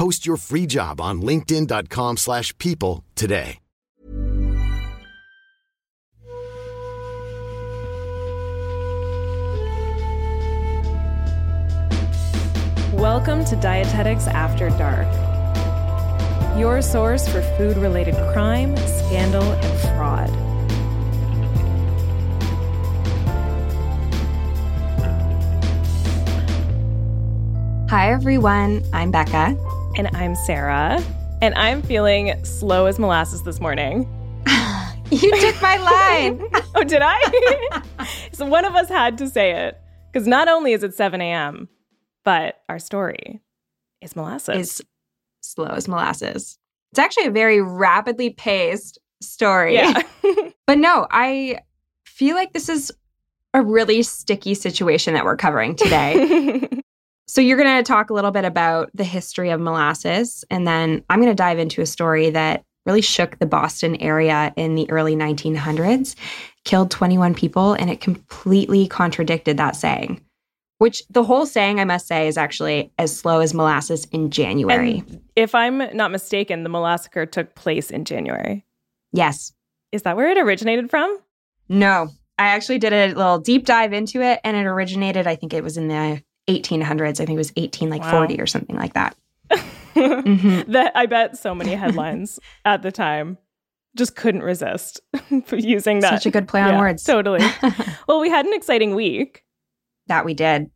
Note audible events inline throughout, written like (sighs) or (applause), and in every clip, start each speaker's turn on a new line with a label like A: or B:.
A: Post your free job on linkedin.com slash people today.
B: Welcome to Dietetics After Dark, your source for food related crime, scandal, and fraud.
C: Hi, everyone. I'm Becca.
B: And I'm Sarah, and I'm feeling slow as molasses this morning. (laughs)
C: You took my line. (laughs)
B: Oh, did I? (laughs) so one of us had to say it because not only is it 7 a.m., but our story is molasses.
C: is slow as molasses. It's actually a very rapidly paced story.
B: yeah.
C: But no, I feel like this is a really sticky situation that we're covering today. So you're going to talk a little bit about the history of molasses and then I'm going to dive into a story that really shook the Boston area in the early 1900s, killed 21 people and it completely contradicted that saying. Which the whole saying I must say is actually as slow as molasses in January.
B: and if I'm not mistaken, the massacre took place in January.
C: yes.
B: Is that where it originated from?
C: No, I actually did a little deep dive into it, and it originated. I think it was in the 1800s. I think it was 18 like
B: Wow.
C: 40 or something like that. (laughs) Mhm.
B: that I bet so many headlines at the time just couldn't resist (laughs) using that.
C: Such a good play on
B: Yeah,
C: words.
B: Totally. (laughs) well, we had an exciting week.
C: that we did.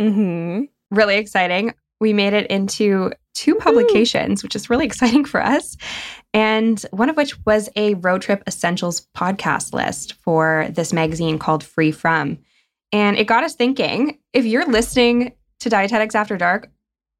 B: hmm
C: Really exciting. We made it into two publications, which is really exciting for us. And one of which was a road trip essentials podcast list for this magazine called Free From. And it got us thinking if you're listening to Dietetics After Dark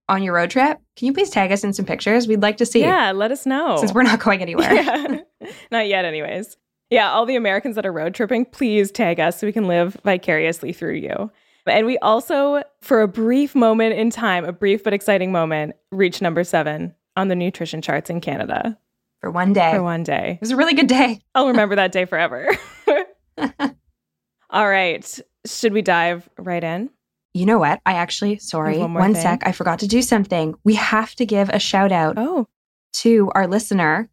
C: on your road trip, can you please tag us in some pictures? We'd like to see.
B: Yeah, let us know.
C: Since we're not going anywhere. (laughs)
B: Yeah. Not yet, anyways. Yeah, all the Americans that are road tripping, please tag us so we can live vicariously through you. And we also, for a brief moment in time, a brief but exciting moment, reached number seven on the nutrition charts in Canada
C: For one day.
B: for one day.
C: It was a really good day.
B: I'll remember that day forever. (laughs) (laughs) all right. Should we dive right in?
C: You know what? I actually, sorry,
B: One
C: one, sec. I forgot to do something. We have to give a shout out
B: Oh,
C: to our listener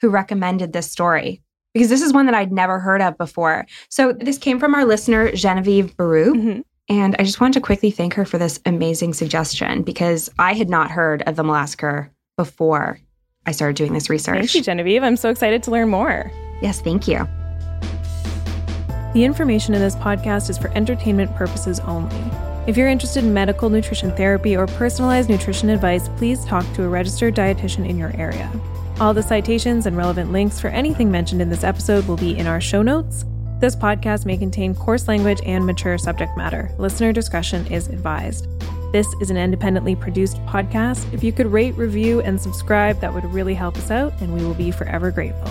C: who recommended this story because this is one that I'd never heard of before. So this came from our listener, Genevieve Baru.
B: mhm.
C: And I just wanted to quickly thank her for this amazing suggestion because I had not heard of the mollasca before I started doing this research.
B: Thank you, Genevieve. I'm so excited to learn more.
C: Yes, thank you.
B: The information in this podcast is for entertainment purposes only. If you're interested in medical nutrition therapy or personalized nutrition advice, please talk to a registered dietitian in your area. All the citations and relevant links for anything mentioned in this episode will be in our show notes. This podcast may contain coarse language and mature subject matter. Listener discretion is advised. This is an independently produced podcast. If you could rate, review, and subscribe, that would really help us out, and we will be forever grateful.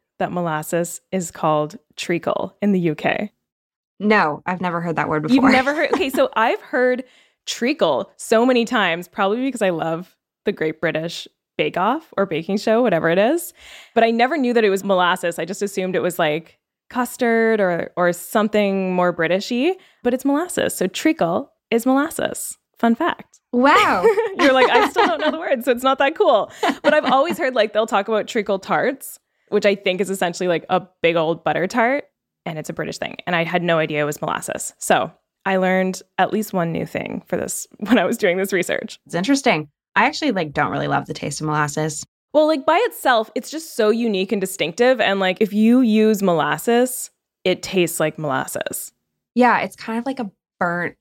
B: that molasses is called treacle in the UK?
C: No, I've never heard that word before.
B: You've never heard? Okay, so (laughs) I've heard treacle so many times, probably because I love the Great British Bake Off or baking show, whatever it is. But I never knew that it was molasses. I just assumed it was like custard or or something more Britishy, but it's molasses. So treacle is molasses. Fun fact.
C: Wow. (laughs)
B: You're like, I still don't know the (laughs) word, so it's not that cool. But I've always heard like they'll talk about treacle tarts, which I think is essentially like a big old butter tart, and it's a British thing. And I had no idea it was molasses. So I learned at least one new thing for this (laughs) when I was doing this research.
C: it's interesting. I actually like don't really love the taste of molasses.
B: Well, like by itself, it's just so unique and distinctive. And like if you use molasses, it tastes like molasses.
C: Yeah, it's kind of like a burnt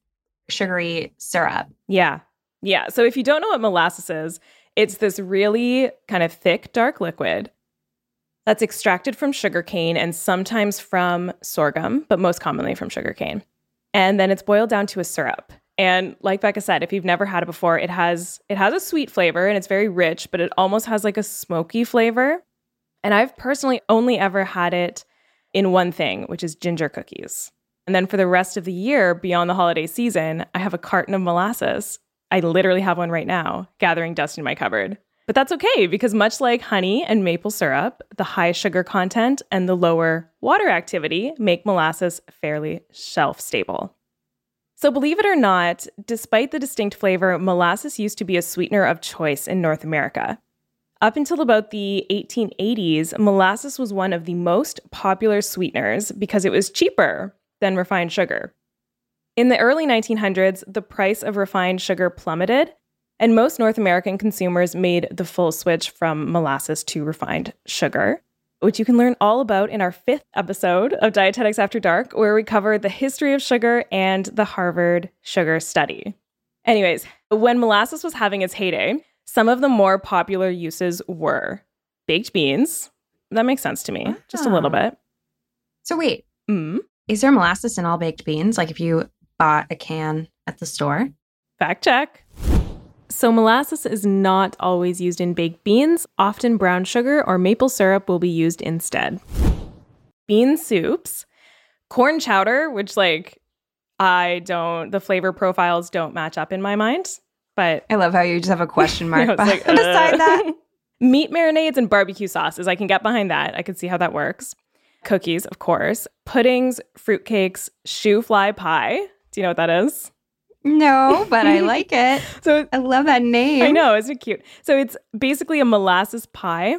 C: sugary syrup.
B: Yeah. Yeah. So if you don't know what molasses is, it's this really kind of thick, dark liquid that's extracted from sugarcane and sometimes from sorghum, but most commonly from sugarcane. And then it's boiled down to a syrup. And like Becca said, if you've never had it before, it has it has a sweet flavor and it's very rich, but it almost has like a smoky flavor. And I've personally only ever had it in one thing, which is ginger cookies. And then for the rest of the year, beyond the holiday season, I have a carton of molasses. I literally have one right now, gathering dust in my cupboard. But that's okay because, much like honey and maple syrup, the high sugar content and the lower water activity make molasses fairly shelf stable. So, believe it or not, despite the distinct flavor, molasses used to be a sweetener of choice in North America. Up until about the 1880s, molasses was one of the most popular sweeteners because it was cheaper than refined sugar. In the early 1900s, the price of refined sugar plummeted, and most North American consumers made the full switch from molasses to refined sugar, which you can learn all about in our fifth episode of Dietetics After Dark, where we cover the history of sugar and the Harvard Sugar Study. Anyways, when molasses was having its heyday, some of the more popular uses were baked beans. That makes sense to me, just a little
C: Ah.
B: bit.
C: So wait,
B: Mm,
C: is there molasses in all baked beans? Like if you bought a can at the store?
B: fact check. So, molasses is not always used in baked beans. Often, brown sugar or maple syrup will be used instead. Bean soups, corn chowder, which, like, I don't, the flavor profiles don't match up in my mind, but
C: I love how you just have a question (laughs) mark
B: I was like, (laughs)
C: beside
B: uh.
C: that.
B: Meat marinades and barbecue sauces. I can get behind that. I can see how that works. Cookies, of course. Puddings, fruitcakes, shoofly pie. Do you know what that is?
C: No, but I (laughs) like it.
B: So
C: I love that name.
B: I know, isn't it cute? So it's basically a molasses pie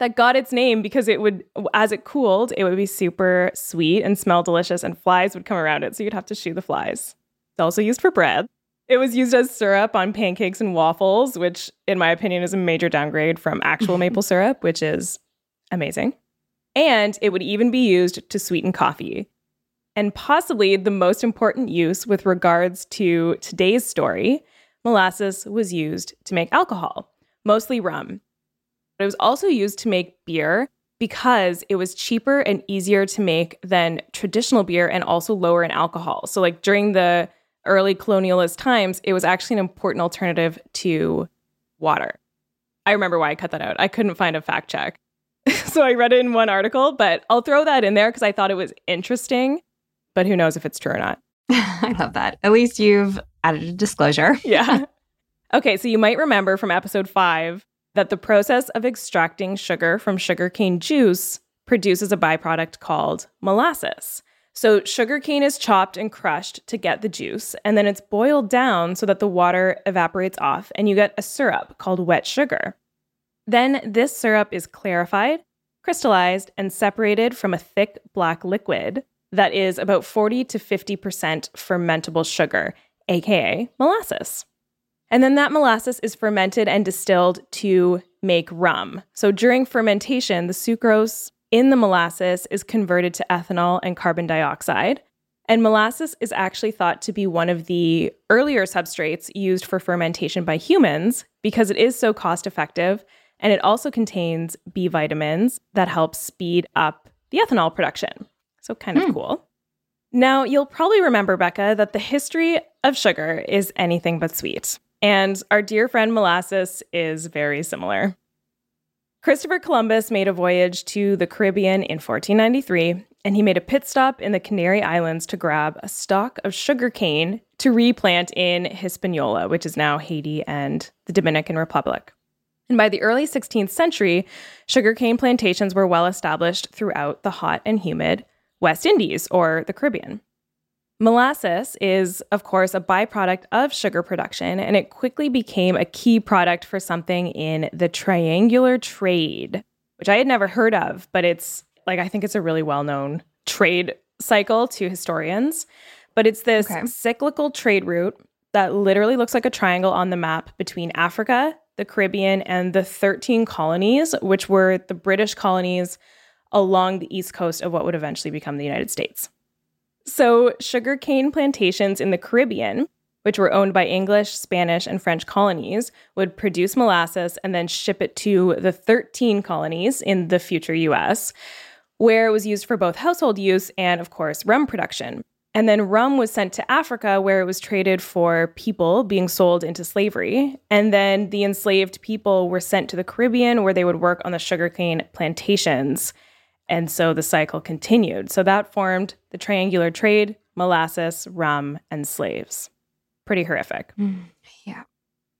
B: that got its name because it would, as it cooled, it would be super sweet and smell delicious, and flies would come around it. So you'd have to shoo the flies. It's also used for bread. It was used as syrup on pancakes and waffles, which, in my opinion, is a major downgrade from actual maple (laughs) syrup, which is amazing. And it would even be used to sweeten coffee. And possibly the most important use with regards to today's story, molasses was used to make alcohol, mostly rum. But it was also used to make beer because it was cheaper and easier to make than traditional beer and also lower in alcohol. So, like during the early colonialist times, it was actually an important alternative to water. I remember why I cut that out. I couldn't find a fact check. (laughs) so I read it in one article, but I'll throw that in there because I thought it was interesting. But who knows if it's true or not. (laughs)
C: I love that. At least you've added a disclosure. (laughs)
B: yeah. Okay, so you might remember from episode five that the process of extracting sugar from sugarcane juice produces a byproduct called molasses. So, sugarcane is chopped and crushed to get the juice, and then it's boiled down so that the water evaporates off, and you get a syrup called wet sugar. Then, this syrup is clarified, crystallized, and separated from a thick black liquid that is about 40 to 50% fermentable sugar, aka molasses. And then that molasses is fermented and distilled to make rum. So during fermentation, the sucrose in the molasses is converted to ethanol and carbon dioxide. And molasses is actually thought to be one of the earlier substrates used for fermentation by humans because it is so cost effective and it also contains B vitamins that help speed up the ethanol production. So, kind of mm. cool. Now, you'll probably remember, Becca, that the history of sugar is anything but sweet. And our dear friend molasses is very similar. Christopher Columbus made a voyage to the Caribbean in 1493, and he made a pit stop in the Canary Islands to grab a stalk of sugar cane to replant in Hispaniola, which is now Haiti and the Dominican Republic. And by the early 16th century, sugarcane plantations were well established throughout the hot and humid West Indies or the Caribbean. Molasses is, of course, a byproduct of sugar production, and it quickly became a key product for something in the triangular trade, which I had never heard of, but it's like I think it's a really well known trade cycle to historians. But it's this okay. cyclical trade route that literally looks like a triangle on the map between Africa, the Caribbean, and the 13 colonies, which were the British colonies along the east coast of what would eventually become the United States. So, sugarcane plantations in the Caribbean, which were owned by English, Spanish, and French colonies, would produce molasses and then ship it to the 13 colonies in the future US, where it was used for both household use and, of course, rum production. And then rum was sent to Africa, where it was traded for people being sold into slavery. And then the enslaved people were sent to the Caribbean, where they would work on the sugarcane plantations. And so the cycle continued. So that formed the triangular trade molasses, rum, and slaves. Pretty horrific.
C: Mm, yeah.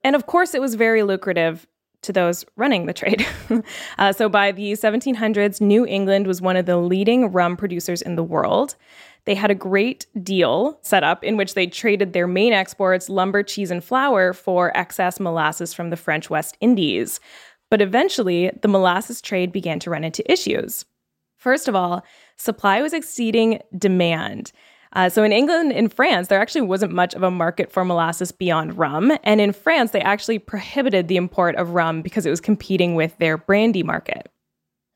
B: And of course, it was very lucrative to those running the trade. (laughs) uh, so by the 1700s, New England was one of the leading rum producers in the world. They had a great deal set up in which they traded their main exports, lumber, cheese, and flour, for excess molasses from the French West Indies. But eventually, the molasses trade began to run into issues. First of all, supply was exceeding demand. Uh, so in England and France, there actually wasn't much of a market for molasses beyond rum. And in France, they actually prohibited the import of rum because it was competing with their brandy market.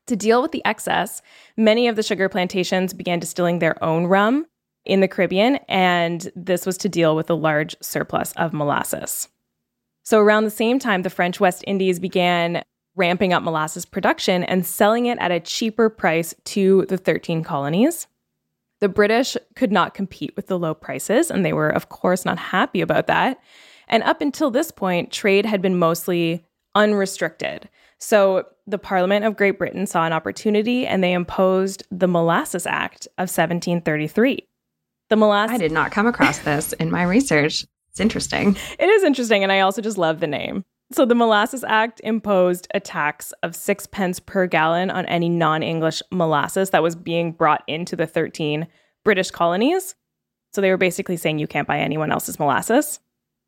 B: To deal with the excess, many of the sugar plantations began distilling their own rum in the Caribbean, and this was to deal with a large surplus of molasses. So, around the same time, the French West Indies began ramping up molasses production and selling it at a cheaper price to the 13 colonies. The British could not compete with the low prices, and they were, of course, not happy about that. And up until this point, trade had been mostly unrestricted. So the Parliament of Great Britain saw an opportunity and they imposed the Molasses Act of 1733. The molasses.
C: I did not come across this in my research. It's interesting. (laughs)
B: It is interesting, and I also just love the name. So the Molasses Act imposed a tax of six pence per gallon on any non English molasses that was being brought into the 13 British colonies. So they were basically saying you can't buy anyone else's molasses.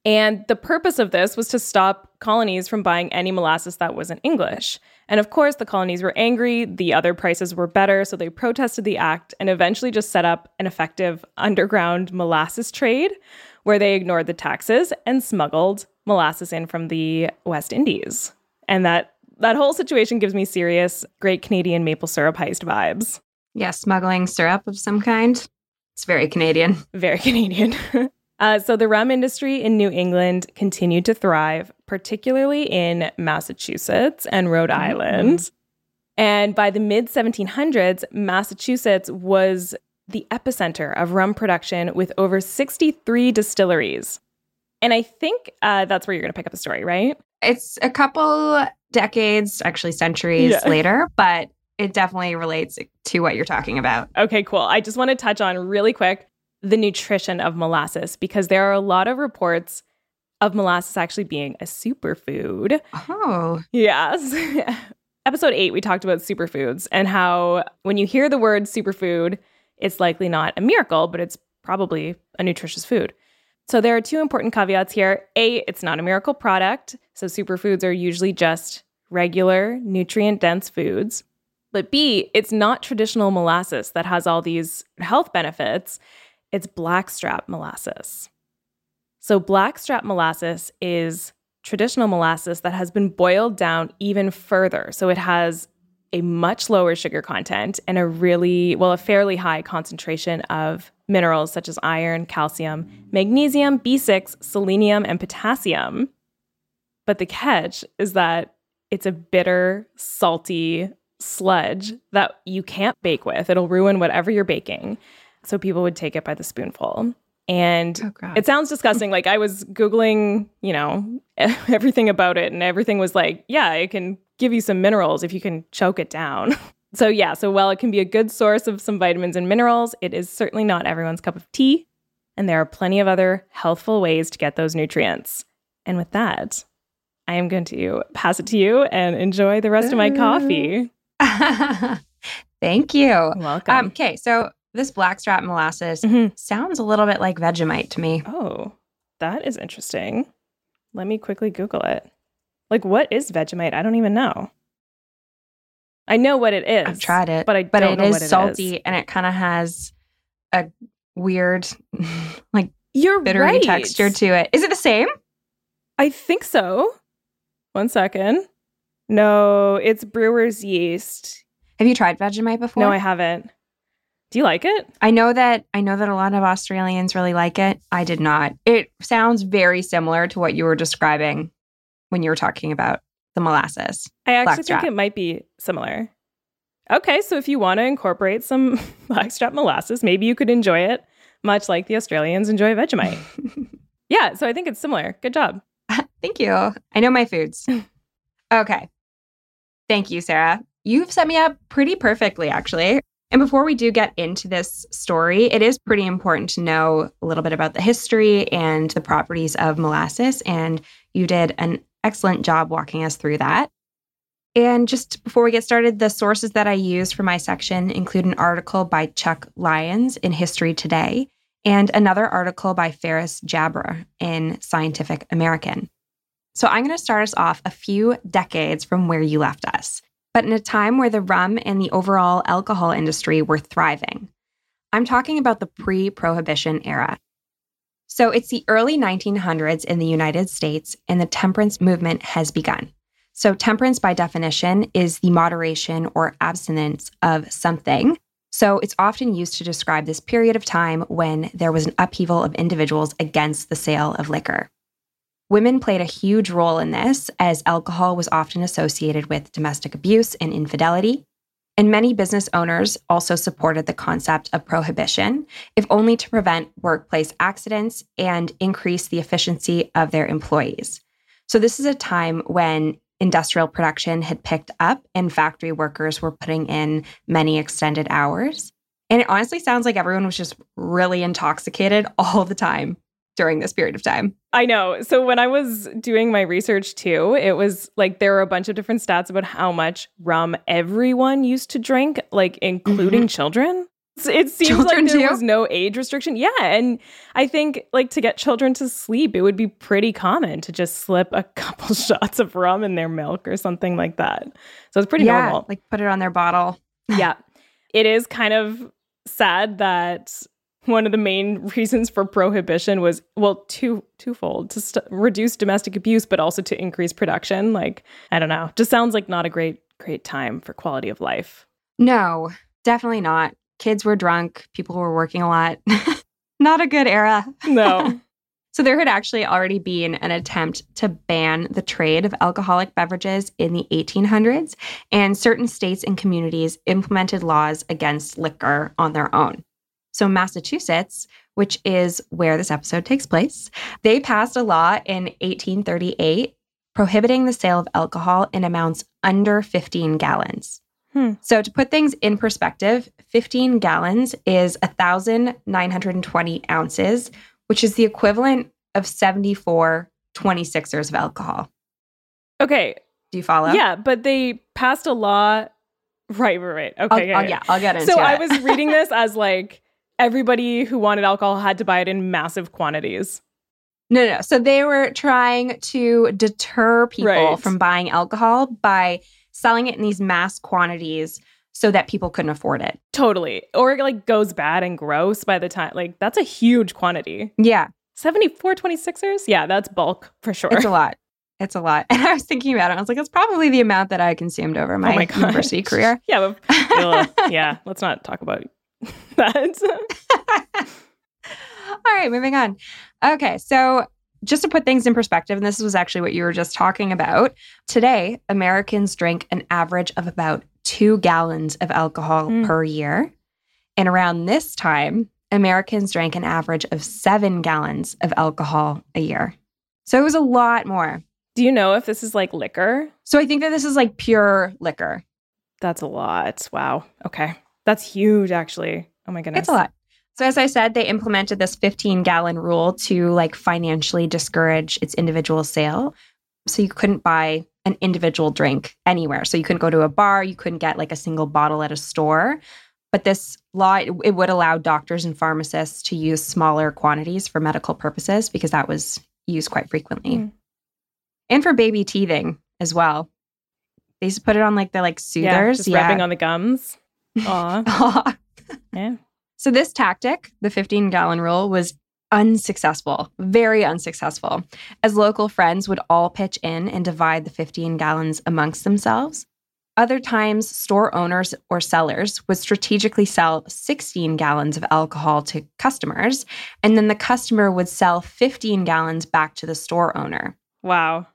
B: And the purpose of this was to stop colonies from buying any molasses that wasn't English. And of course, the colonies were angry. The other prices were better. So they protested the act and eventually just set up an effective underground molasses trade where they ignored the taxes and smuggled molasses in from the West Indies. And that, that whole situation gives me serious Great Canadian maple syrup heist vibes.
C: Yeah, smuggling syrup of some kind. It's very Canadian. (laughs)
B: Very Canadian. (laughs) Uh, so the rum industry in New England continued to thrive, particularly in Massachusetts and Rhode mm-hmm. Island. And by the mid 1700s, Massachusetts was the epicenter of rum production with over 63 distilleries. And I think uh, that's where you're going to pick up the story, right?
C: It's a couple decades, actually centuries yeah. later, but it definitely relates to what you're talking about.
B: Okay, cool. I just want to touch on really quick the nutrition of molasses because there are a lot of reports of molasses actually being a superfood.
C: Oh.
B: Yes. (laughs) Episode 8 we talked about superfoods and how when you hear the word superfood, it's likely not a miracle, but it's probably a nutritious food. So there are two important caveats here. A, it's not a miracle product. So superfoods are usually just regular nutrient dense foods. But B, it's not traditional molasses that has all these health benefits it's blackstrap molasses. So, blackstrap molasses is traditional molasses that has been boiled down even further. So, it has a much lower sugar content and a really, well, a fairly high concentration of minerals such as iron, calcium, magnesium, B6, selenium, and potassium. But the catch is that it's a bitter, salty sludge that you can't bake with. It'll ruin whatever you're baking. So people would take it by the spoonful. And oh, it sounds disgusting. like I was Googling, you know, (laughs) everything about it, and everything was like, yeah, it can give you some minerals if you can choke it down. (laughs) so, yeah, so while it can be a good source of some vitamins and minerals, it is certainly not everyone's cup of tea. And there are plenty of other healthful ways to get those nutrients. And with that, I am going to pass it to you and enjoy the rest of my coffee. (laughs)
C: Thank you.
B: welcome. Um,
C: okay, so this blackstrap molasses mm-hmm. sounds a little bit like Vegemite to me.
B: Oh, that is interesting. Let me quickly Google it. Like, what is Vegemite? I don't even know. I know what it is.
C: I've tried it,
B: but I but it
C: is salty and it kind of has a weird, (laughs) like
B: you're
C: bittery
B: right.
C: texture to it. Is it the same?
B: I think so. One second. No, it's brewer's yeast.
C: Have you tried Vegemite before?
B: No, I haven't. Do you like it?
C: I know that I know that a lot of Australians really like it. I did not. It sounds very similar to what you were describing when you were talking about the molasses.
B: I actually think it might be similar. Okay, so if you want to incorporate some (laughs) blackstrap molasses, maybe you could enjoy it much like the Australians enjoy Vegemite. (laughs) yeah, so I think it's similar. Good job. (laughs)
C: Thank you. I know my foods. okay. Thank you, Sarah. You've set me up pretty perfectly, actually. And before we do get into this story, it is pretty important to know a little bit about the history and the properties of molasses. And you did an excellent job walking us through that. And just before we get started, the sources that I used for my section include an article by Chuck Lyons in History Today and another article by Ferris Jabr in Scientific American. So I'm going to start us off a few decades from where you left us but in a time where the rum and the overall alcohol industry were thriving. I'm talking about the pre prohibition era. So it's the early 1900s in the United States, and the temperance movement has begun. So, temperance, by definition, is the moderation or abstinence of something. So, it's often used to describe this period of time when there was an upheaval of individuals against the sale of liquor. Women played a huge role in this, as alcohol was often associated with domestic abuse and infidelity. And many business owners also supported the concept of prohibition, if only to prevent workplace accidents and increase the efficiency of their employees. So, this is a time when industrial production had picked up and factory workers were putting in many extended hours. And it honestly sounds like everyone was just really intoxicated (laughs) all the time during this period of time.
B: I know. So when I was doing my research too, it was like there were a bunch of different stats about how much rum everyone used to drink, like including mm-hmm. children. It seems
C: Children
B: like there
C: too?
B: was no age restriction. Yeah, and I think like to get children to sleep, it would be pretty common to just slip a (laughs) couple shots of rum in their milk or something like that. So it's pretty
C: yeah,
B: normal.
C: like put it on their bottle.
B: yeah. (laughs) It is kind of sad that one of the main reasons for prohibition was well two twofold to st- reduce domestic abuse but also to increase production like i don't know just sounds like not a great great time for quality of life
C: No, definitely not. Kids were drunk. People were working a lot. (laughs) not a good era.
B: no (laughs)
C: So there had actually already been an attempt to ban the trade of alcoholic beverages in the 1800s, and certain states and communities implemented laws against liquor on their own. So Massachusetts, which is where this episode takes place, they passed a law in 1838 prohibiting the sale of alcohol in amounts under 15 gallons.
B: Hmm.
C: So to put things in perspective, 15 gallons is 1,920 ounces, which is the equivalent of 74 26ers of alcohol.
B: okay
C: Do you follow?
B: yeah but they passed a law right right right
C: I'll,
B: okay
C: I'll- yeah, I'll get into
B: so
C: it.
B: i was reading this as like everybody who wanted alcohol had to buy it in massive quantities
C: No, no. So they were trying to deter people
B: Right.
C: from buying alcohol by selling it in these mass quantities so that people couldn't afford it.
B: totally or it like goes bad and gross by the time like that's a huge quantity
C: Yeah,
B: 74 26ers yeah that's bulk for sure
C: it's a lot. It's a lot. (laughs) And I was thinking about it. I was like, it's probably the amount that I consumed over my,
B: oh my (laughs)
C: university career.
B: yeah but, (laughs) yeah let's not talk about (laughs) that (laughs)
C: All right, moving on. Okay, so just to put things in perspective, and this was actually what you were just talking about, today, Americans drink an average of about two gallons of alcohol
B: Mm.
C: per year. And around this time, Americans drank an average of seven gallons of alcohol a year. So it was a lot more.
B: do you know if this is like liquor
C: So I think that this is like pure liquor.
B: that's a lot wow okay that's huge actually oh my goodness
C: It's a lot. So as I said, they implemented this 15 gallon rule to like financially discourage its individual sale. So you couldn't buy an individual drink anywhere. So you couldn't go to a bar, you couldn't get like a single bottle at a store. But this law it, it would allow doctors and pharmacists to use smaller quantities for medical purposes because that was used quite frequently.
B: Mm.
C: And for baby teething as well. They used to put it on like the like
B: yeah
C: soothers.
B: just rubbing on the gums (laughs) Aw. yeah
C: So, this tactic, the 15 gallon rule, was unsuccessful, very unsuccessful, as local friends would all pitch in and divide the 15 gallons amongst themselves. Other times, store owners or sellers would strategically sell 16 gallons of alcohol to customers, and then the customer would sell 15 gallons back to the store owner.
B: wow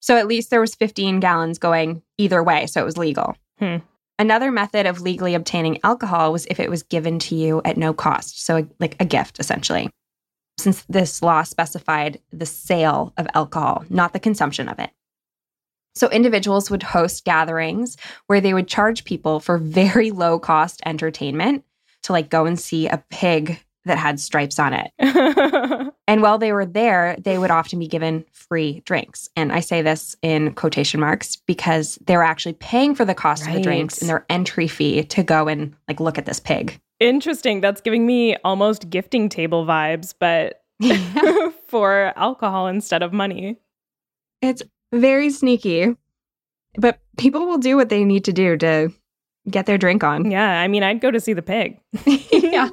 C: So at least there was 15 gallons going either way, so it was legal.
B: Hmm.
C: Another method of legally obtaining alcohol was if it was given to you at no cost, so like a gift essentially. Since this law specified the sale of alcohol, not the consumption of it. So individuals would host gatherings where they would charge people for very low cost entertainment to like go and see a pig that had stripes on it. (laughs) And while they were there, they would often be given free drinks. And I say this in quotation marks because they were actually paying for the cost of the drinks and their entry fee to go and like look at this pig.
B: Interesting. That's giving me almost gifting table vibes, but (laughs) (laughs) for alcohol instead of money.
C: It's very sneaky, but people will do what they need to do to get their drink on.
B: Yeah, I mean, I'd go to see the pig.
C: yeah.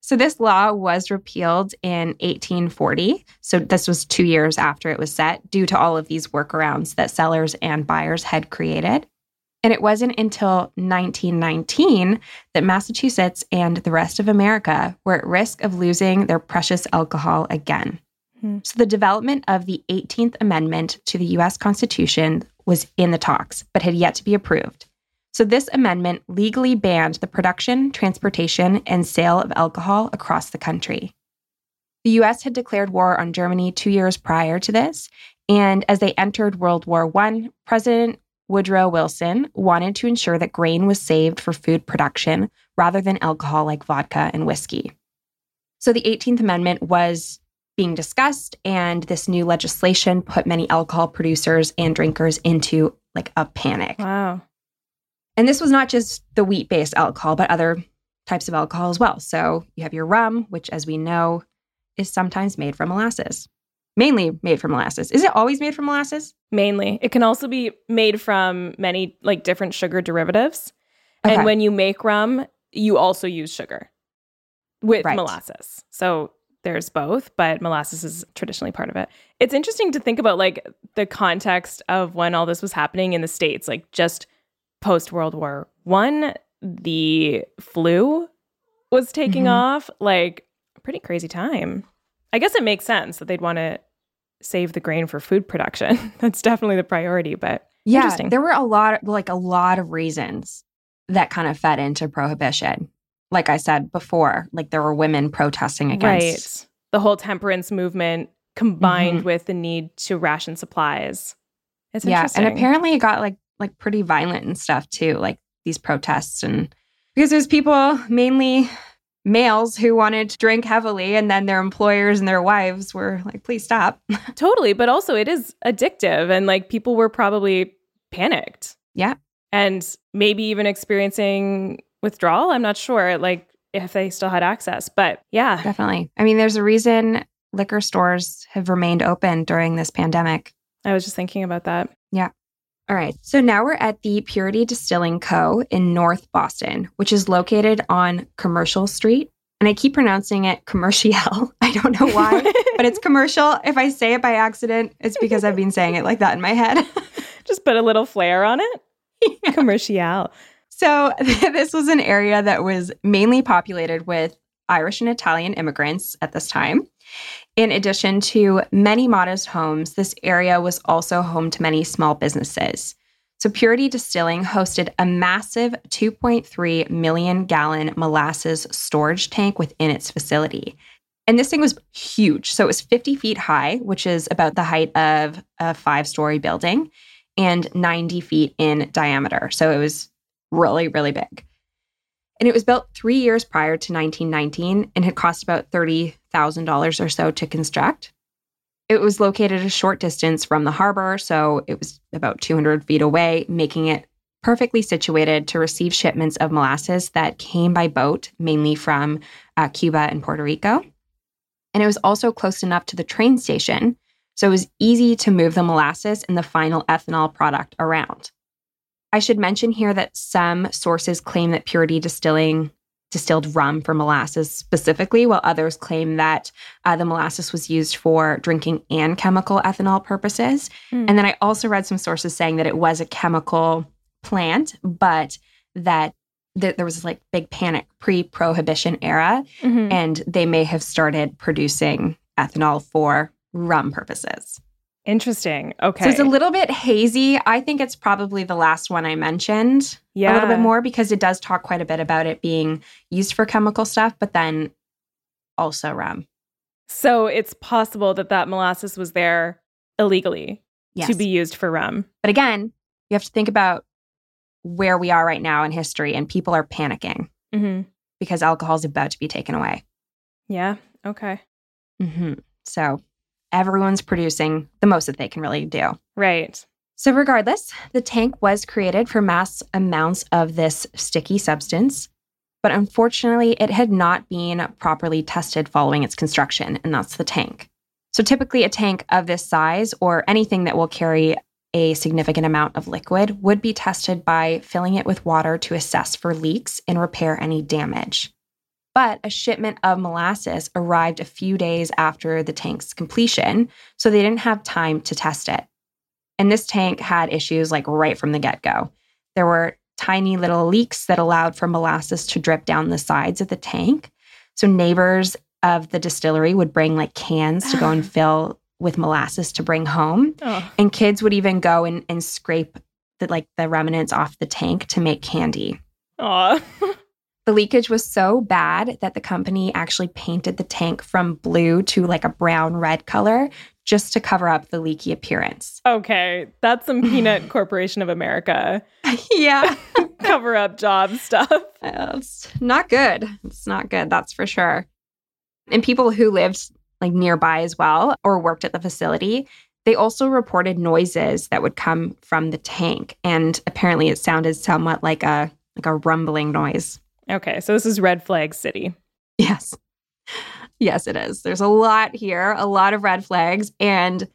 C: So this law was repealed in 1840. So this was two years after it was set, due to all of these workarounds that sellers and buyers had created. And it wasn't until 1919 that Massachusetts and the rest of America were at risk of losing their precious alcohol again.
B: Hmm.
C: So the development of the 18th Amendment to the US Constitution was in the talks, but had yet to be approved. So, this amendment legally banned the production, transportation, and sale of alcohol across the country. The US had declared war on Germany two years prior to this, and as they entered World War I, President Woodrow Wilson wanted to ensure that grain was saved for food production rather than alcohol like vodka and whiskey. So, the 18th Amendment was being discussed, and this new legislation put many alcohol producers and drinkers into like a panic.
B: Wow.
C: And this was not just the wheat based alcohol, but other types of alcohol as well. So you have your rum, which, as we know, is sometimes made from molasses, mainly made from molasses. Is it always made from molasses?
B: Mainly. It can also be made from many like different sugar derivatives.
C: Okay.
B: And when you make rum, you also use sugar with
C: Right.
B: molasses. So there's both, but molasses is traditionally part of it. It's interesting to think about like the context of when all this was happening in the states, like just post World War 1, the flu was taking
C: Mhm.
B: off, like pretty crazy time. I guess it makes sense that they'd want to save the grain for food production. (laughs) That's definitely the priority, but
C: Yeah,
B: Interesting.
C: there were a lot, of, like a lot of reasons that kind of fed into prohibition. Like I said before, like there were women protesting against.
B: Right. The whole temperance movement combined
C: Mhm.
B: with the need to ration supplies. It's
C: Yeah, and apparently it got like like pretty violent and stuff too, like these protests and because there's people mainly males who wanted to drink heavily and then their employers and their wives were like please stop. (laughs)
B: totally, but also it is addictive and like people were probably panicked.
C: Yeah.
B: And maybe even experiencing withdrawal. I'm not sure like if they still had access, but yeah.
C: Definitely. I mean, there's a reason liquor stores have remained open during this pandemic.
B: I was just thinking about that.
C: All right. So now we're at the Purity Distilling Co. in North Boston, which is located on Commercial Street. And I keep pronouncing it commercial. (laughs) I don't know why, (laughs) but it's commercial. If I say it by accident, it's because I've been saying it like that in my head. (laughs)
B: just put a little flair on it. Commercial.
C: So this was an area that was mainly populated with Irish and Italian immigrants at this time. In addition to many modest homes, this area was also home to many small businesses. So Purity Distilling hosted a massive 2.3 million gallon molasses storage tank within its facility. And this thing was huge. So it was 50 feet high, which is about the height of a five story building, and 90 feet in diameter. So it was really, really big. And it was built three years prior to 1919 and had cost about $30,000 or so to construct. It was located a short distance from the harbor, so it was about 200 feet away, making it perfectly situated to receive shipments of molasses that came by boat, mainly from uh, Cuba and Puerto Rico. And it was also close enough to the train station, so it was easy to move the molasses and the final ethanol product around. I should mention here that some sources claim that Purity Distilling distilled rum for molasses specifically, while others claim that uh, the molasses was used for drinking and chemical ethanol purposes.
B: Hmm.
C: And then I also read some sources saying that it was a chemical plant, but that that there was this like big panic pre-prohibition era,
B: Mhm.
C: and they may have started producing ethanol for rum purposes.
B: Interesting. Okay.
C: So it's a little bit hazy. I think it's probably the last one I mentioned yeah. a little bit more because it does talk quite a bit about it being used for chemical stuff, but then also rum.
B: So it's possible that that molasses was there illegally
C: Yes.
B: to be used for rum.
C: but again, you have to think about where we are right now in history, and people are panicking
B: hmm
C: because alcohol is about to be taken away.
B: Yeah. Okay.
C: hmm So everyone's producing the most that they can really do.
B: Right.
C: So, regardless, the tank was created for mass amounts of this sticky substance, but unfortunately, it had not been properly tested following its construction, and that's the tank. So, typically, a tank of this size or anything that will carry a significant amount of liquid would be tested by filling it with water to assess for leaks and repair any damage. But a shipment of molasses arrived a few days after the tank's completion, so they didn't have time to test it. And this tank had issues like right from the get go. There were tiny little leaks that allowed for molasses to drip down the sides of the tank. So neighbors of the distillery would bring like cans to go and (sighs) fill with molasses to bring home.
B: Oh.
C: And kids would even go and, and scrape the like the remnants off the tank to make candy.
B: Aw. (laughs)
C: The leakage was so bad that the company actually painted the tank from blue to like a brown red color just to cover up the leaky appearance.
B: okay. That's some Peanut (laughs) Corporation of America (laughs)
C: yeah. (laughs)
B: cover up job stuff.
C: Uh, it's not good. It's not good, that's for sure. And people who lived like nearby as well or worked at the facility, they also reported noises that would come from the tank. And apparently it sounded somewhat like a like a rumbling noise.
B: Okay, so this is red flag city.
C: Yes. Yes, it is. There's a lot here, a lot of red flags. And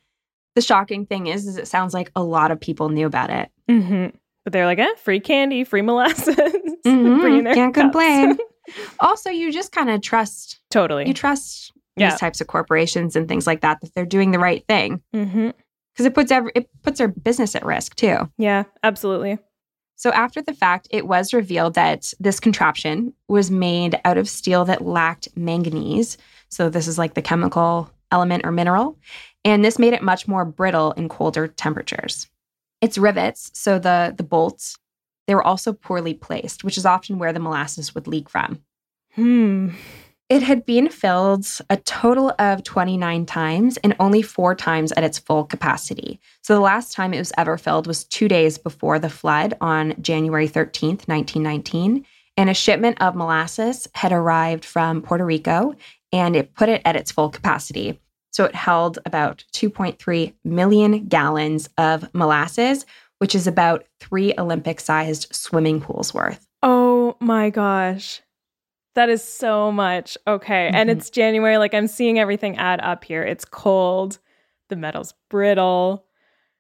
C: the shocking thing is, is it sounds like a lot of people knew about it.
B: Mm-hmm. But they're like, eh, free candy, free molasses. (laughs)
C: Mhm,
B: their
C: Can't
B: cups.
C: complain. (laughs) also, you just kind of trust,
B: totally.
C: you trust
B: Yeah.
C: these types of corporations and things like that, that they're doing the right thing.
B: mm-hmm.
C: Because it puts every, it puts their business at risk too.
B: Yeah, absolutely.
C: So after the fact, it was revealed that this contraption was made out of steel that lacked manganese. So this is like the chemical element or mineral, and this made it much more brittle in colder temperatures. Its rivets, so the the bolts, they were also poorly placed, which is often where the molasses would leak from.
B: Hmm.
C: It had been filled a total of 29 times and only four times at its full capacity. So the last time it was ever filled was two days before the flood on January 13th, 1919. And a shipment of molasses had arrived from Puerto Rico and it put it at its full capacity. So it held about 2.3 million gallons of molasses, which is about three Olympic sized swimming pools worth.
B: Oh my gosh. That is so much. Okay. And
C: Mhm.
B: it's January. Like I'm seeing everything add up here. It's cold. The metal's brittle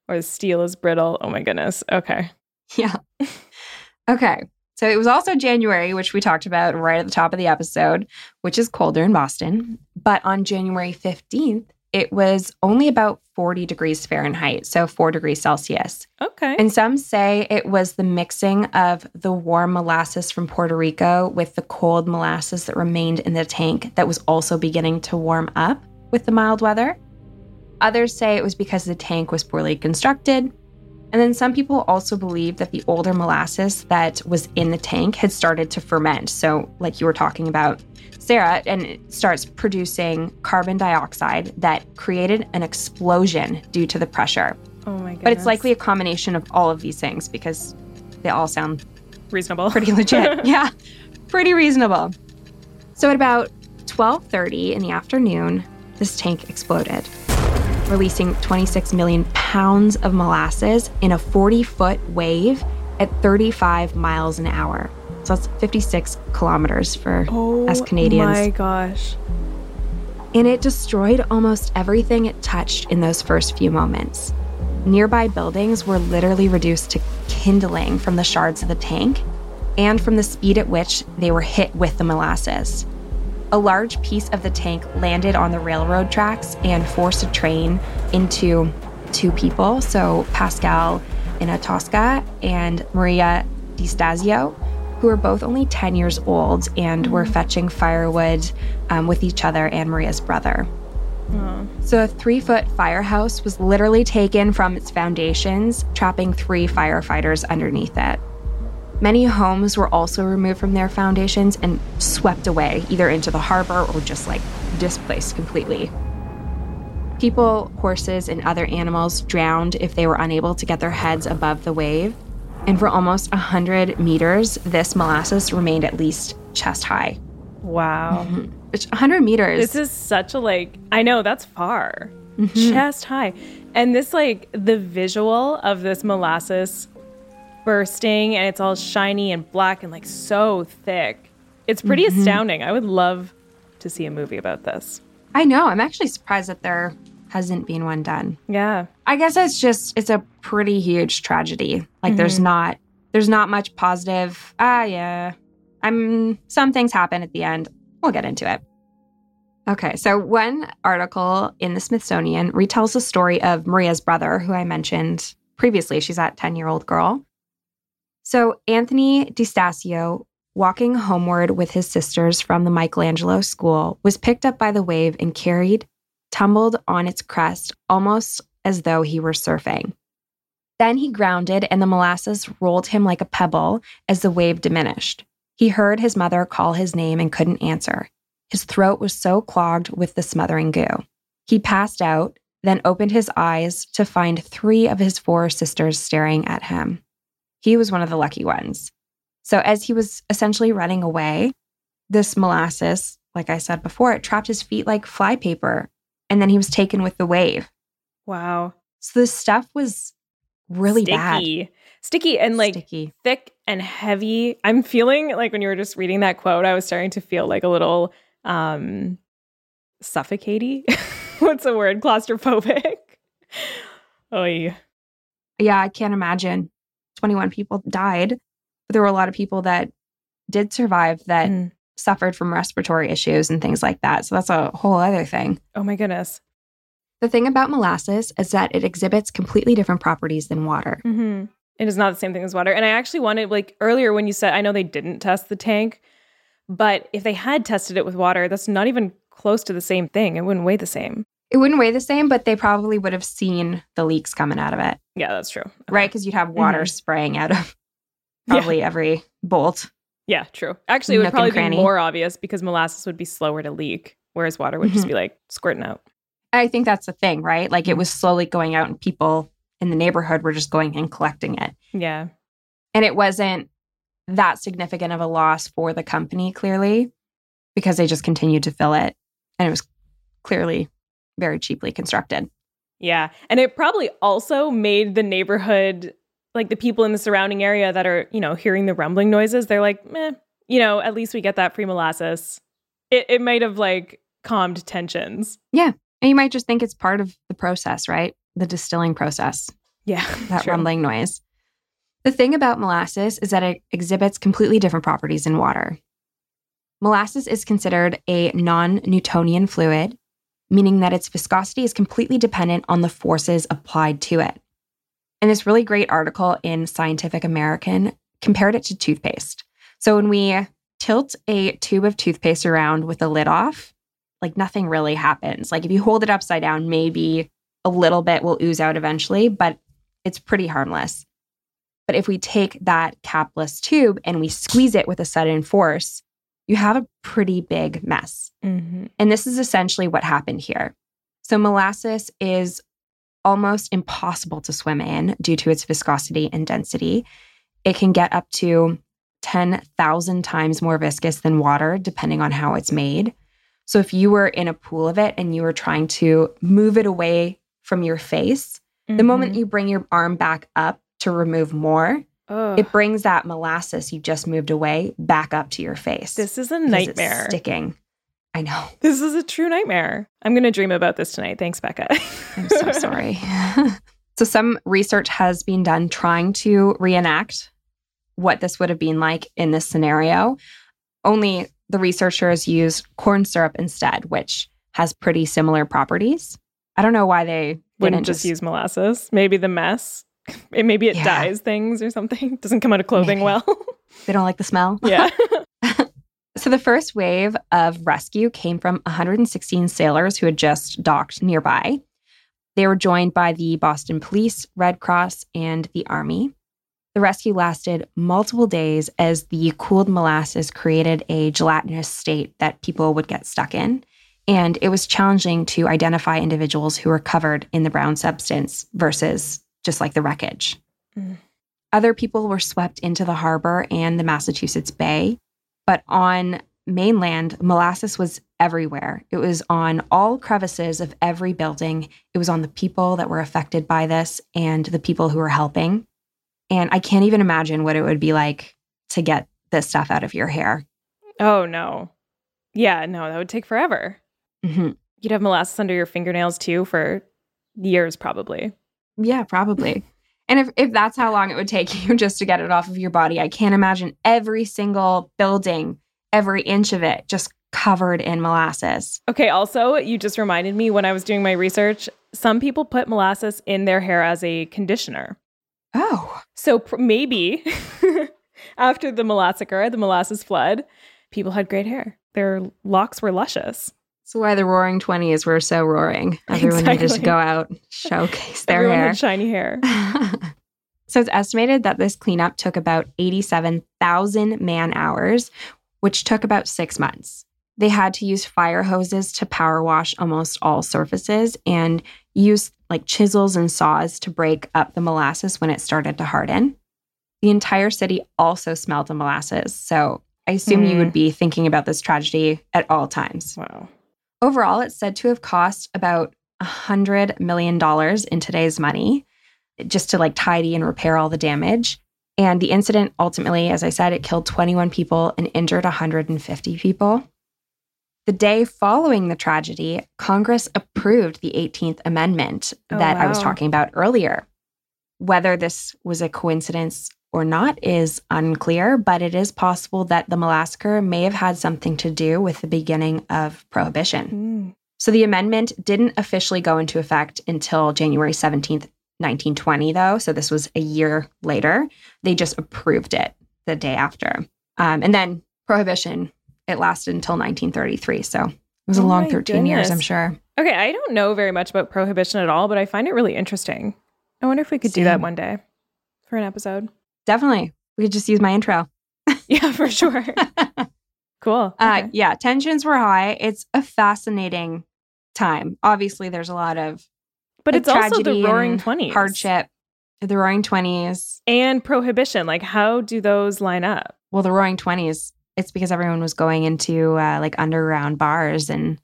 B: or the steel is brittle. Oh my goodness. Okay. (laughs)
C: Yeah. okay. So it was also January, which we talked about right at the top of the episode, which is colder in Boston. But on January 15th, it was only about 40 degrees Fahrenheit, so 4 degrees Celsius.
B: Okay.
C: And some say it was the mixing of the warm molasses from Puerto Rico with the cold molasses that remained in the tank that was also beginning to warm up with the mild weather. Others say it was because the tank was poorly constructed. And then some people also believe that the older molasses that was in the tank had started to ferment. So, like you were talking about, Sarah, and it starts producing carbon dioxide that created an explosion due to the pressure.
B: oh my god.
C: But it's likely a combination of all of these things because they all sound
B: reasonable.
C: pretty legit. (laughs) yeah, pretty reasonable. So at about 12:30 in the afternoon, this tank exploded, releasing 26 million pounds of molasses in a 40-foot wave at 35 miles an hour. So that's 56 kilometers for
B: oh
C: us Canadians.
B: Oh my gosh.
C: and it destroyed almost everything it touched in those first few moments. Nearby buildings were literally reduced to kindling from the shards of the tank and from the speed at which they were hit with the molasses. A large piece of the tank landed on the railroad tracks and forced a train into two people, so Pascal Iantosca and Maria Di Stasio, who were both only 10 years old and were fetching firewood um, with each other and Maria's brother. So, a three foot firehouse was literally taken from its foundations, trapping three firefighters underneath it. Many homes were also removed from their foundations and swept away, either into the harbor or just like displaced completely. People, horses, and other animals drowned if they were unable to get their heads above the wave. And for almost 100 meters, this molasses remained at least chest high.
B: Wow. Mm-hmm.
C: Which 100 meters.
B: This is such a like I know that's far. Mm-hmm. Chest high. And this like the visual of this molasses bursting and it's all shiny and black and like so thick. It's pretty mm-hmm. astounding. I would love to see a movie about this.
C: I know. I'm actually surprised that there hasn't been one done.
B: Yeah.
C: I guess it's just it's a pretty huge tragedy. Like there's not there's not much positive. Ah, yeah. I'm some things happen at the end. We'll get into it. Okay, so one article in the Smithsonian retells the story of Maria's brother, who I mentioned previously. She's that 10 year old girl. So Anthony DiStasio, walking homeward with his sisters from the Michelangelo school, was picked up by the wave and carried, tumbled on its crest almost as though he were surfing. Then he grounded, and the molasses rolled him like a pebble as the wave diminished. He heard his mother call his name and couldn't answer. His throat was so clogged with the smothering goo. He passed out, then opened his eyes to find three of his four sisters staring at him. He was one of the lucky ones. So, as he was essentially running away, this molasses, like I said before, it trapped his feet like flypaper, and then he was taken with the wave.
B: Wow.
C: So, this stuff was really bad.
B: Sticky. Sticky and like
C: Sticky.
B: thick and heavy. I'm feeling like when you were just reading that quote, I was starting to feel like a little um suffocating. (laughs) What's the word? Claustrophobic. (laughs) Oh, yeah.
C: Yeah, I can't imagine. 21 people died, but there were a lot of people that did survive that
B: Mm.
C: suffered from respiratory issues and things like that. So that's a whole other thing.
B: Oh my goodness.
C: The thing about molasses is that it exhibits completely different properties than water.
B: hmm It is not the same thing as water. And I actually wanted, like earlier when you said, I know they didn't test the tank, but if they had tested it with water, that's not even close to the same thing. It wouldn't weigh the same.
C: It wouldn't weigh the same, but they probably would have seen the leaks coming out of it,
B: Yeah, that's true. Okay.
C: right? Because you'd have water
B: Mhm.
C: spraying out of (laughs)
B: Yeah.
C: probably every bolt.
B: Yeah, true. Actually, it would
C: Nook
B: probably be more obvious because molasses would be slower to leak, whereas water would just
C: Mhm.
B: be like squirting out.
C: I think that's the thing, right? Like it mm. was slowly going out, and people in the neighborhood were just going and collecting it.
B: Yeah.
C: And it wasn't that significant of a loss for the company, clearly, because they just continued to fill it. And it was clearly very cheaply constructed.
B: Yeah. And it probably also made the neighborhood, like the people in the surrounding area that are, you know, hearing the rumbling noises, they're like, meh, you know, at least we get that free molasses. It, it might have like calmed tensions.
C: And you might just think it's part of the process, right? The distilling process,
B: Yeah. (laughs)
C: that
B: true.
C: rumbling noise. The thing about molasses is that it exhibits completely different properties in water. Molasses is considered a non Newtonian fluid, meaning that its viscosity is completely dependent on the forces applied to it. And this really great article in Scientific American compared it to toothpaste. So when we tilt a tube of toothpaste around with the lid off, like nothing really happens. Like if you hold it upside down, maybe a little bit will ooze out eventually, but it's pretty harmless. But if we take that capless tube and we squeeze it with a sudden force, you have a pretty big mess.
B: Mhm.
C: And this is essentially what happened here. So, molasses is almost impossible to swim in due to its viscosity and density. It can get up to 10,000 times more viscous than water, depending on how it's made. So, if you were in a pool of it and you were trying to move it away from your face, the moment
B: Mhm.
C: you bring your arm back up to remove more,
B: Ugh.
C: it brings that molasses you just moved away back up to your face.
B: this is a nightmare.
C: sticking. I know.
B: This is a true nightmare. I'm going to dream about this tonight. Thanks, Becca. (laughs)
C: I'm so sorry. (laughs) so, some research has been done trying to reenact what this would have been like in this scenario. Only the researchers used corn syrup instead, which has pretty similar properties. I don't know why they
B: Wouldn't
C: didn't
B: just use molasses. Maybe the mess. (laughs) It, maybe it
C: Yeah.
B: dyes things or something. (laughs) Doesn't come out of clothing
C: Maybe.
B: well. (laughs)
C: They don't like the smell.
B: yeah.
C: So the first wave of rescue came from 116 sailors who had just docked nearby. They were joined by the Boston Police, Red Cross, and the Army. The rescue lasted multiple days as the cooled molasses created a gelatinous state that people would get stuck in. And it was challenging to identify individuals who were covered in the brown substance versus just like the wreckage.
B: Mm.
C: Other people were swept into the harbor and the Massachusetts Bay. But on mainland, molasses was everywhere. It was on all crevices of every building. It was on the people that were affected by this and the people who were helping. And I can't even imagine what it would be like to get this stuff out of your hair.
B: Oh, no. Yeah, no, that would take forever.
C: Mhm.
B: You'd have molasses under your fingernails too for years, probably.
C: Yeah, probably. (laughs) And if, if that's how long it would take (laughs) you just to get it off of your body, I can't imagine every single building, every inch of it just covered in molasses.
B: Okay, also, you just reminded me when I was doing my research, some people put molasses in their hair as a conditioner.
C: Oh,
B: So pr- maybe (laughs) after the molassacre, the molasses flood, people had great hair. Their locks were luscious.
C: that's why the roaring 20s were so roaring. (laughs) Everyone needed to go out, showcase their
B: Everyone
C: hair.
B: had shiny hair. (laughs)
C: so it's estimated that this cleanup took about 87,000 man hours, which took about six months. They had to use fire hoses to power wash almost all surfaces and use like chisels and saws to break up the molasses when it started to harden. The entire city also smelled the molasses. So I assume you
B: Mm.
C: would be thinking about this tragedy at all times.
B: Wow.
C: Overall, it's said to have cost about $100 million in today's money. just to like tidy and repair all the damage. And the incident ultimately, as I said, it killed 21 people and injured 150 people. The day following the tragedy, Congress approved the 18th Amendment
B: Oh,
C: that I was talking about earlier. Whether this was a coincidence or not is unclear, but it is possible that the massacre may have had something to do with the beginning of Prohibition.
B: Mm.
C: So the amendment didn't officially go into effect until January 17th, 1920, though. So this was a year later. They just approved it the day after. Um, and then Prohibition, it lasted until 1933. So it was a
B: Oh
C: long
B: my
C: 13 years, I'm sure.
B: Okay, I don't know very much about prohibition at all, but I find it really interesting. I wonder if we could do that one day for an episode.
C: Definitely. We could just use my intro. (laughs)
B: Yeah, for sure. (laughs) cool.
C: Uh, yeah, tensions were high. It's a fascinating time. Obviously, there's a lot of
B: but it's also the roaring 20s.
C: hardship. The Roaring Twenties.
B: And prohibition. Like, how do those line up?
C: Well, the Roaring Twenties. It's because everyone was going into uh, like underground bars and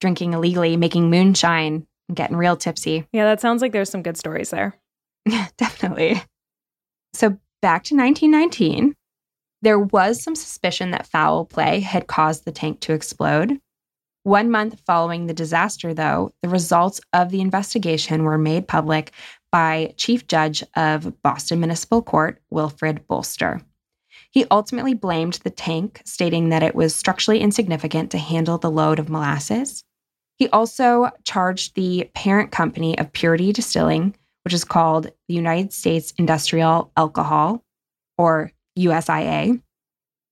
C: drinking illegally, making moonshine, and getting real tipsy.
B: Yeah, that sounds like there's some good stories there. (laughs)
C: Yeah, Definitely. So back to 1919, there was some suspicion that foul play had caused the tank to explode. One month following the disaster, though, the results of the investigation were made public by Chief Judge of Boston Municipal Court, Wilfred Bolster. He ultimately blamed the tank, stating that it was structurally insignificant to handle the load of molasses. He also charged the parent company of Purity Distilling which is called the United States Industrial Alcohol, or USIA.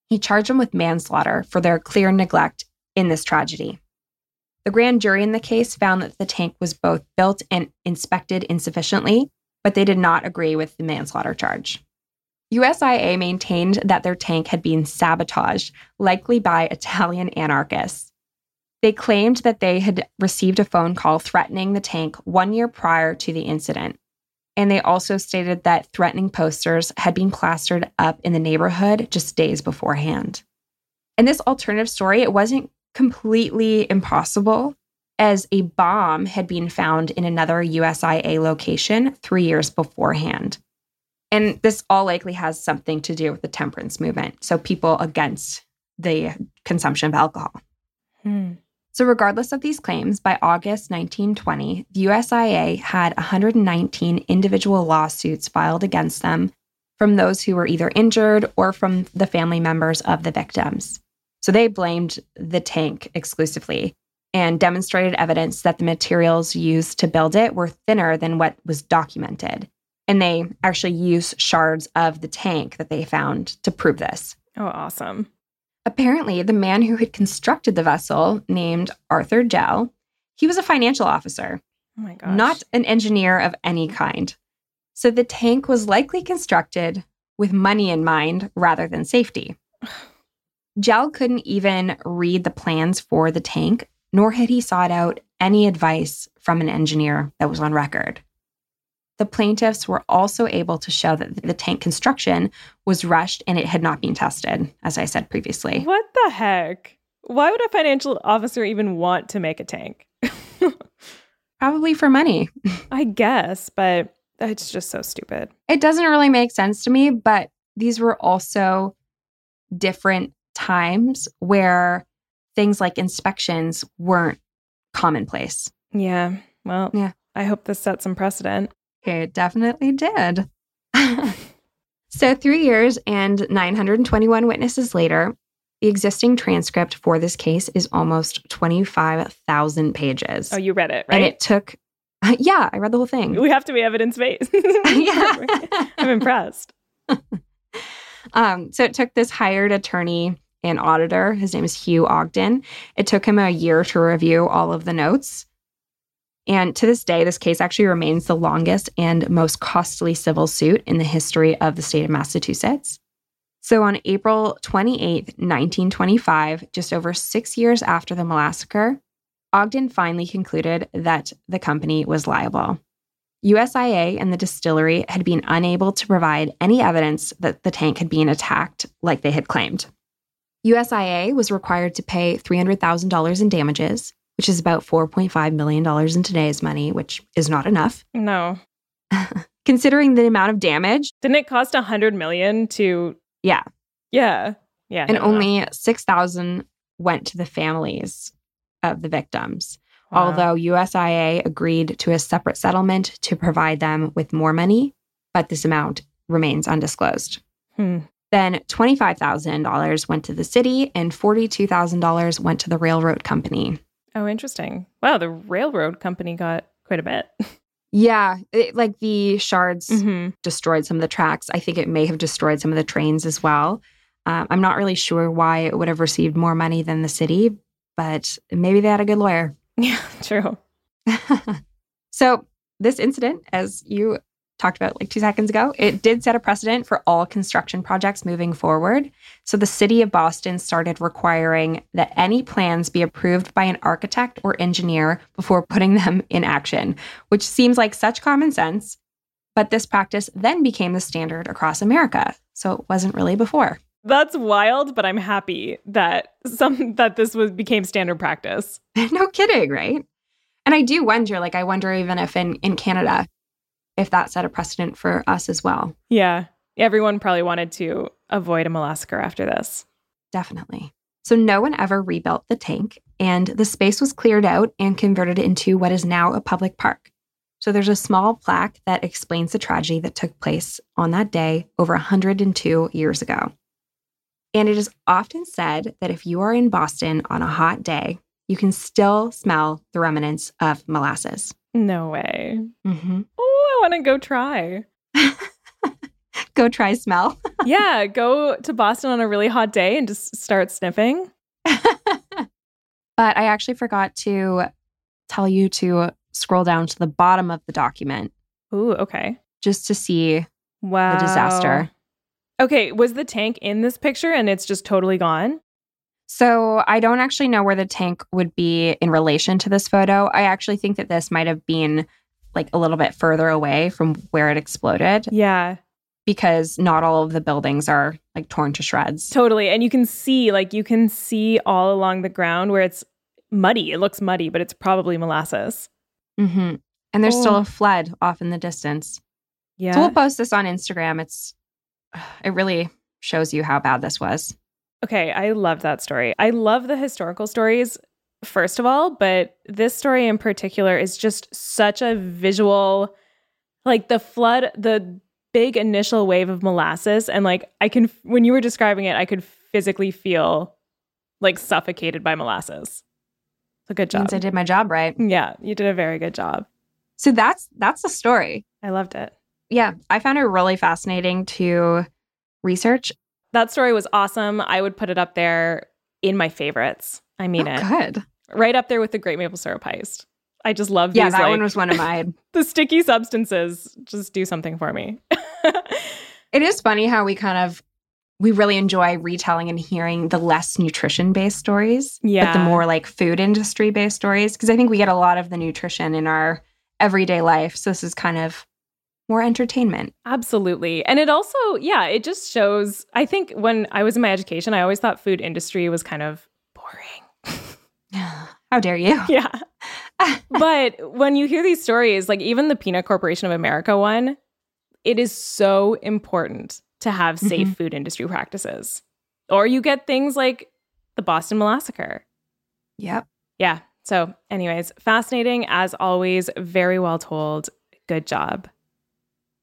C: He charged them with manslaughter for their clear neglect in this tragedy. The grand jury in the case found that the tank was both built and inspected insufficiently, but they did not agree with the manslaughter charge. USIA maintained that their tank had been sabotaged, likely by Italian anarchists. They claimed that they had received a phone call threatening the tank one year prior to the incident. And they also stated that threatening posters had been plastered up in the neighborhood just days beforehand. In this alternative story, it wasn't completely impossible, as a bomb had been found in another USIA location three years beforehand. And this all likely has something to do with the temperance movement. So, people against the consumption of alcohol.
B: Hmm.
C: So, regardless of these claims, by August 1920, the USIA had 119 individual lawsuits filed against them from those who were either injured or from the family members of the victims. So, they blamed the tank exclusively and demonstrated evidence that the materials used to build it were thinner than what was documented. And they actually used shards of the tank that they found to prove this.
B: Oh, awesome.
C: Apparently, the man who had constructed the vessel, named Arthur Jell, he was a financial officer,
B: Oh my gosh.
C: not an engineer of any kind. So the tank was likely constructed with money in mind rather than safety. (sighs) Jell couldn't even read the plans for the tank, nor had he sought out any advice from an engineer that was on record. The plaintiffs were also able to show that the tank construction was rushed and it had not been tested, as I said previously.
B: What the heck? Why would a financial officer even want to make a tank? (laughs)
C: Probably for money. (laughs)
B: I guess, but it's just so stupid.
C: It doesn't really make sense to me, but these were also different times where things like inspections weren't commonplace.
B: Yeah. Well,
C: Yeah.
B: I hope this sets some precedent.
C: It definitely did. (laughs) so, three years and 921 witnesses later, the existing transcript for this case is almost 25,000 pages.
B: Oh, you read it, right?
C: And it took, (laughs) yeah, I read the whole thing.
B: we have to be evidence based.
C: Yeah. (laughs)
B: I'm impressed.
C: Um, so it took this hired attorney and auditor, his name is Hugh Ogden. It took him a year to review all of the notes. And to this day, this case actually remains the longest and most costly civil suit in the history of the state of Massachusetts. So on April 28, 1925, just over six years after the massacre, Ogden finally concluded that the company was liable. USIA and the distillery had been unable to provide any evidence that the tank had been attacked like they had claimed. USIA was required to pay $300,000 in damages, which is about $4.5 million in today's money, which is not enough. (laughs)
B: No.
C: considering the amount of damage.
B: Didn't it cost a hundred million to?
C: Yeah.
B: Yeah. Yeah.
C: and
B: no, no, no.
C: only 6,000 went to the families of the victims.
B: Wow.
C: Although USIA agreed to a separate settlement to provide them with more money, but this amount remains undisclosed.
B: Hmm.
C: Then $25,000 went to the city and $42,000 went to the railroad company.
B: Oh, interesting. Wow, the railroad company got quite a bit.
C: Yeah, it, like the shards
B: Mhm.
C: destroyed some of the tracks. I think it may have destroyed some of the trains as well. Um, I'm not really sure why it would have received more money than the city, but maybe they had a good lawyer. (laughs)
B: Yeah, true. (laughs)
C: so, this incident, as you talked about like two seconds ago, it did set a precedent for all construction projects moving forward. So, the city of Boston started requiring that any plans be approved by an architect or engineer before putting them in action, which seems like such common sense. But this practice then became the standard across America. So, it wasn't really before.
B: That's wild, but I'm happy that some that this was became standard practice. (laughs)
C: no kidding, right? And I do wonder, like, I wonder even if in, in Canada, if that set a precedent for us as well.
B: Yeah. Everyone probably wanted to avoid a massacre after this.
C: Definitely. So no one ever rebuilt the tank, and the space was cleared out and converted into what is now a public park. So there's a small plaque that explains the tragedy that took place on that day over 102 years ago. And it is often said that if you are in Boston on a hot day, you can still smell the remnants of molasses.
B: No way.
C: Mm-hmm.
B: Want to go try. (laughs)
C: Go try smell. (laughs)
B: yeah, go to Boston on a really hot day and just start sniffing.
C: but I actually forgot to tell you to scroll down to the bottom of the document
B: Ooh, okay.
C: just to see
B: Wow.
C: the disaster.
B: Okay, was the tank in this picture and it's just totally gone?
C: So I don't actually know where the tank would be in relation to this photo. I actually think that this might have been like a little bit further away from where it exploded
B: Yeah,
C: because not all of the buildings are like torn to shreds.
B: totally. And you can see, like, you can see all along the ground where it's muddy. It looks muddy, but it's probably molasses.
C: hmm And there's still
B: Oh.
C: a flood off in the distance.
B: Yeah.
C: So we'll post this on Instagram. It's (sighs) it really shows you how bad this was.
B: Okay, I love that story. I love the historical stories, first of all, but this story in particular is just such a visual, like the flood, the big initial wave of molasses. And like, I can, when you were describing it, I could physically feel like suffocated by molasses. So good job.
C: Means I did my job right.
B: Yeah, you did a very good job.
C: So that's that's the story.
B: I loved it.
C: Yeah, I found it really fascinating to research.
B: That story was awesome. I would put it up there in my favorites. I mean
C: Oh,
B: it.
C: good.
B: Right up there with the Great Maple Syrup Heist. I just love
C: Yeah,
B: these,
C: that
B: like-
C: one was one of mine. (laughs)
B: the sticky substances just do something for me. (laughs)
C: it is funny how we kind of we really enjoy retelling and hearing the less nutrition based stories, yeah. but
B: Yeah.
C: the more like food industry based stories because I think we get a lot of the nutrition in our everyday life. So this is kind of more entertainment.
B: Absolutely. And it also, yeah, it just shows. I think when I was in my education, I always thought food industry was kind of. (sighs)
C: How dare you?
B: yeah. (laughs) but when you hear these stories, like even the Peanut Corporation of America one, it is so important to have safe
C: Mhm.
B: food industry practices. Or you get things like the Boston Massacre.
C: Yep.
B: Yeah. So, anyways, fascinating as always, very well told. Good job.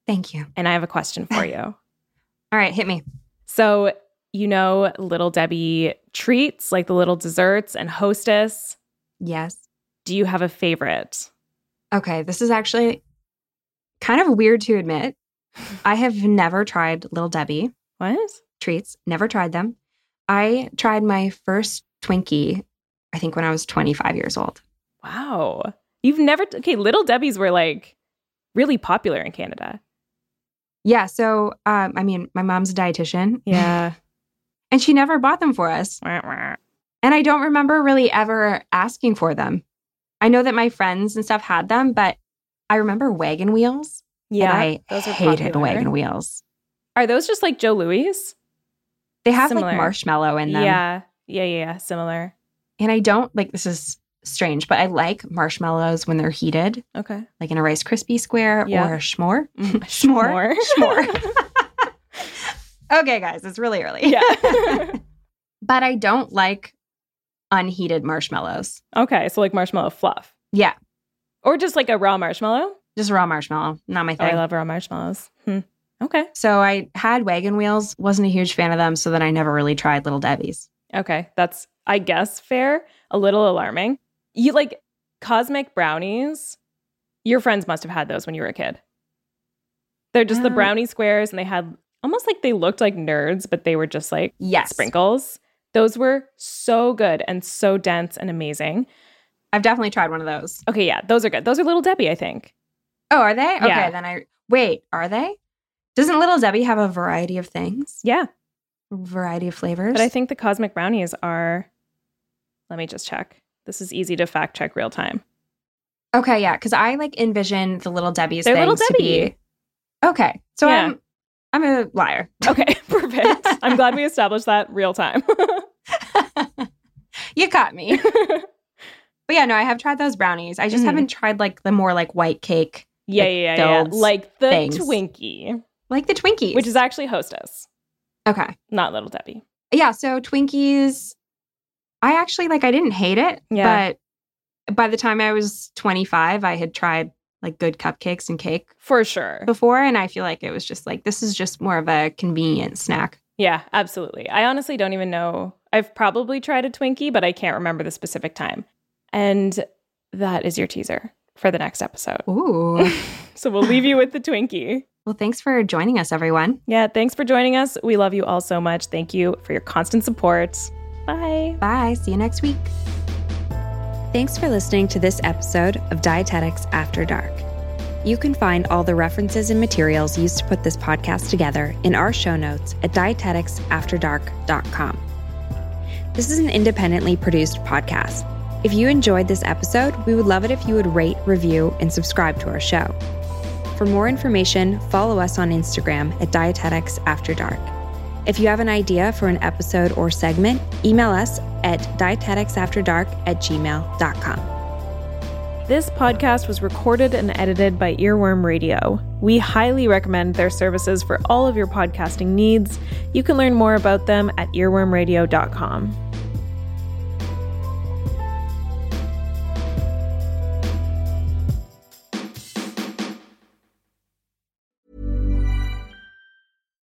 C: Thank you.
B: And I have a question for you. (laughs)
C: All right, hit me.
B: so, you know, Little Debbie treats, like the little desserts and hostess.
C: Yes.
B: Do you have a favorite?
C: Okay, this is actually kind of weird to admit. I have never tried Little Debbie
B: What?
C: treats, never tried them. I tried my first Twinkie, I think when I was 25 years old.
B: Wow. You've never, okay, Little Debbie's were like really popular in Canada.
C: Yeah, so um, I mean, my mom's a dietitian.
B: Yeah. (laughs)
C: And she never bought them for us. And I don't remember really ever asking for them. I know that my friends and stuff had them, but I remember wagon wheels. and I
B: those are
C: hated
B: popular.
C: wagon wheels.
B: Are those just like Joe Louis?
C: They have
B: Similar.
C: like marshmallow in them.
B: Yeah. Yeah, yeah, yeah. Similar.
C: And I don't like this is strange, but I like marshmallows when they're heated,
B: Okay.
C: like in a Rice Krispie square
B: Yeah.
C: or a s'more.
B: Mm, (laughs)
C: S'more.
B: s'more.
C: S'more. (laughs) okay, guys, it's really early.
B: Yeah. (laughs)
C: but I don't like unheated marshmallows.
B: okay. So like marshmallow fluff.
C: Yeah,
B: Or just like a raw marshmallow.
C: just raw marshmallow, not my
B: Oh, I love raw marshmallows. Hmm. Okay.
C: so I had wagon wheels, wasn't a huge fan of them, so then I never really tried Little Debbie's.
B: Okay. That's, I guess, fair. A little alarming. You like cosmic brownies. Your friends must have had those when you were a kid. They're just the
C: Um,
B: brownie squares and they had almost like they looked like nerds, but they were just like
C: Yes,
B: sprinkles. Those were so good and so dense and amazing.
C: I've definitely tried one of those.
B: Okay, yeah, those are good. Those are Little Debbie, I think.
C: Oh, are they? Okay,
B: Yeah.
C: then I wait. Are they? Doesn't Little Debbie have a variety of things?
B: Yeah,
C: A variety of flavors.
B: but I think the cosmic brownies are. Let me just check. This is easy to fact check real time.
C: Okay, yeah, because I like envision the Little Debbie's
B: They're
C: things
B: Little
C: to be.
B: Debbie.
C: Okay, so
B: Yeah.
C: I'm I'm a liar.
B: Okay, (laughs) perfect. I'm glad we established that real time. (laughs)
C: you caught me. But yeah, no, I have tried those brownies. I just
B: Mhm.
C: haven't tried like the more like white cake,
B: yeah,
C: Like
B: yeah, yeah, yeah. Like the
C: things.
B: Twinkie,
C: like the Twinkies,
B: which is actually Hostess,
C: okay.
B: not Little Debbie.
C: Yeah, so Twinkies, I actually like. I didn't hate it,
B: Yeah.
C: but by the time I was 25, I had tried like good cupcakes and cake
B: For sure.
C: before, and I feel like it was just like this is just more of a convenient snack.
B: Yeah, absolutely. I honestly don't even know. I've probably tried a Twinkie, but I can't remember the specific time. And that is your teaser for the next episode.
C: Ooh. (laughs)
B: So we'll leave you with the Twinkie.
C: well, thanks for joining us, everyone.
B: Yeah, thanks for joining us. We love you all so much. Thank you for your constant support. Bye.
C: Bye. See you next week.
D: Thanks for listening to this episode of Dietetics After Dark. You can find all the references and materials used to put this podcast together in our show notes at dieteticsafterdark.com. This is an independently produced podcast. If you enjoyed this episode, we would love it if you would rate, review, and subscribe to our show. For more information, follow us on Instagram at Dietetics After Dark. If you have an idea for an episode or segment, email us at dieteticsafterdark at gmail.com.
B: This podcast was recorded and edited by Earworm Radio. We highly recommend their services for all of your podcasting needs. You can learn more about them at earwormradio.com.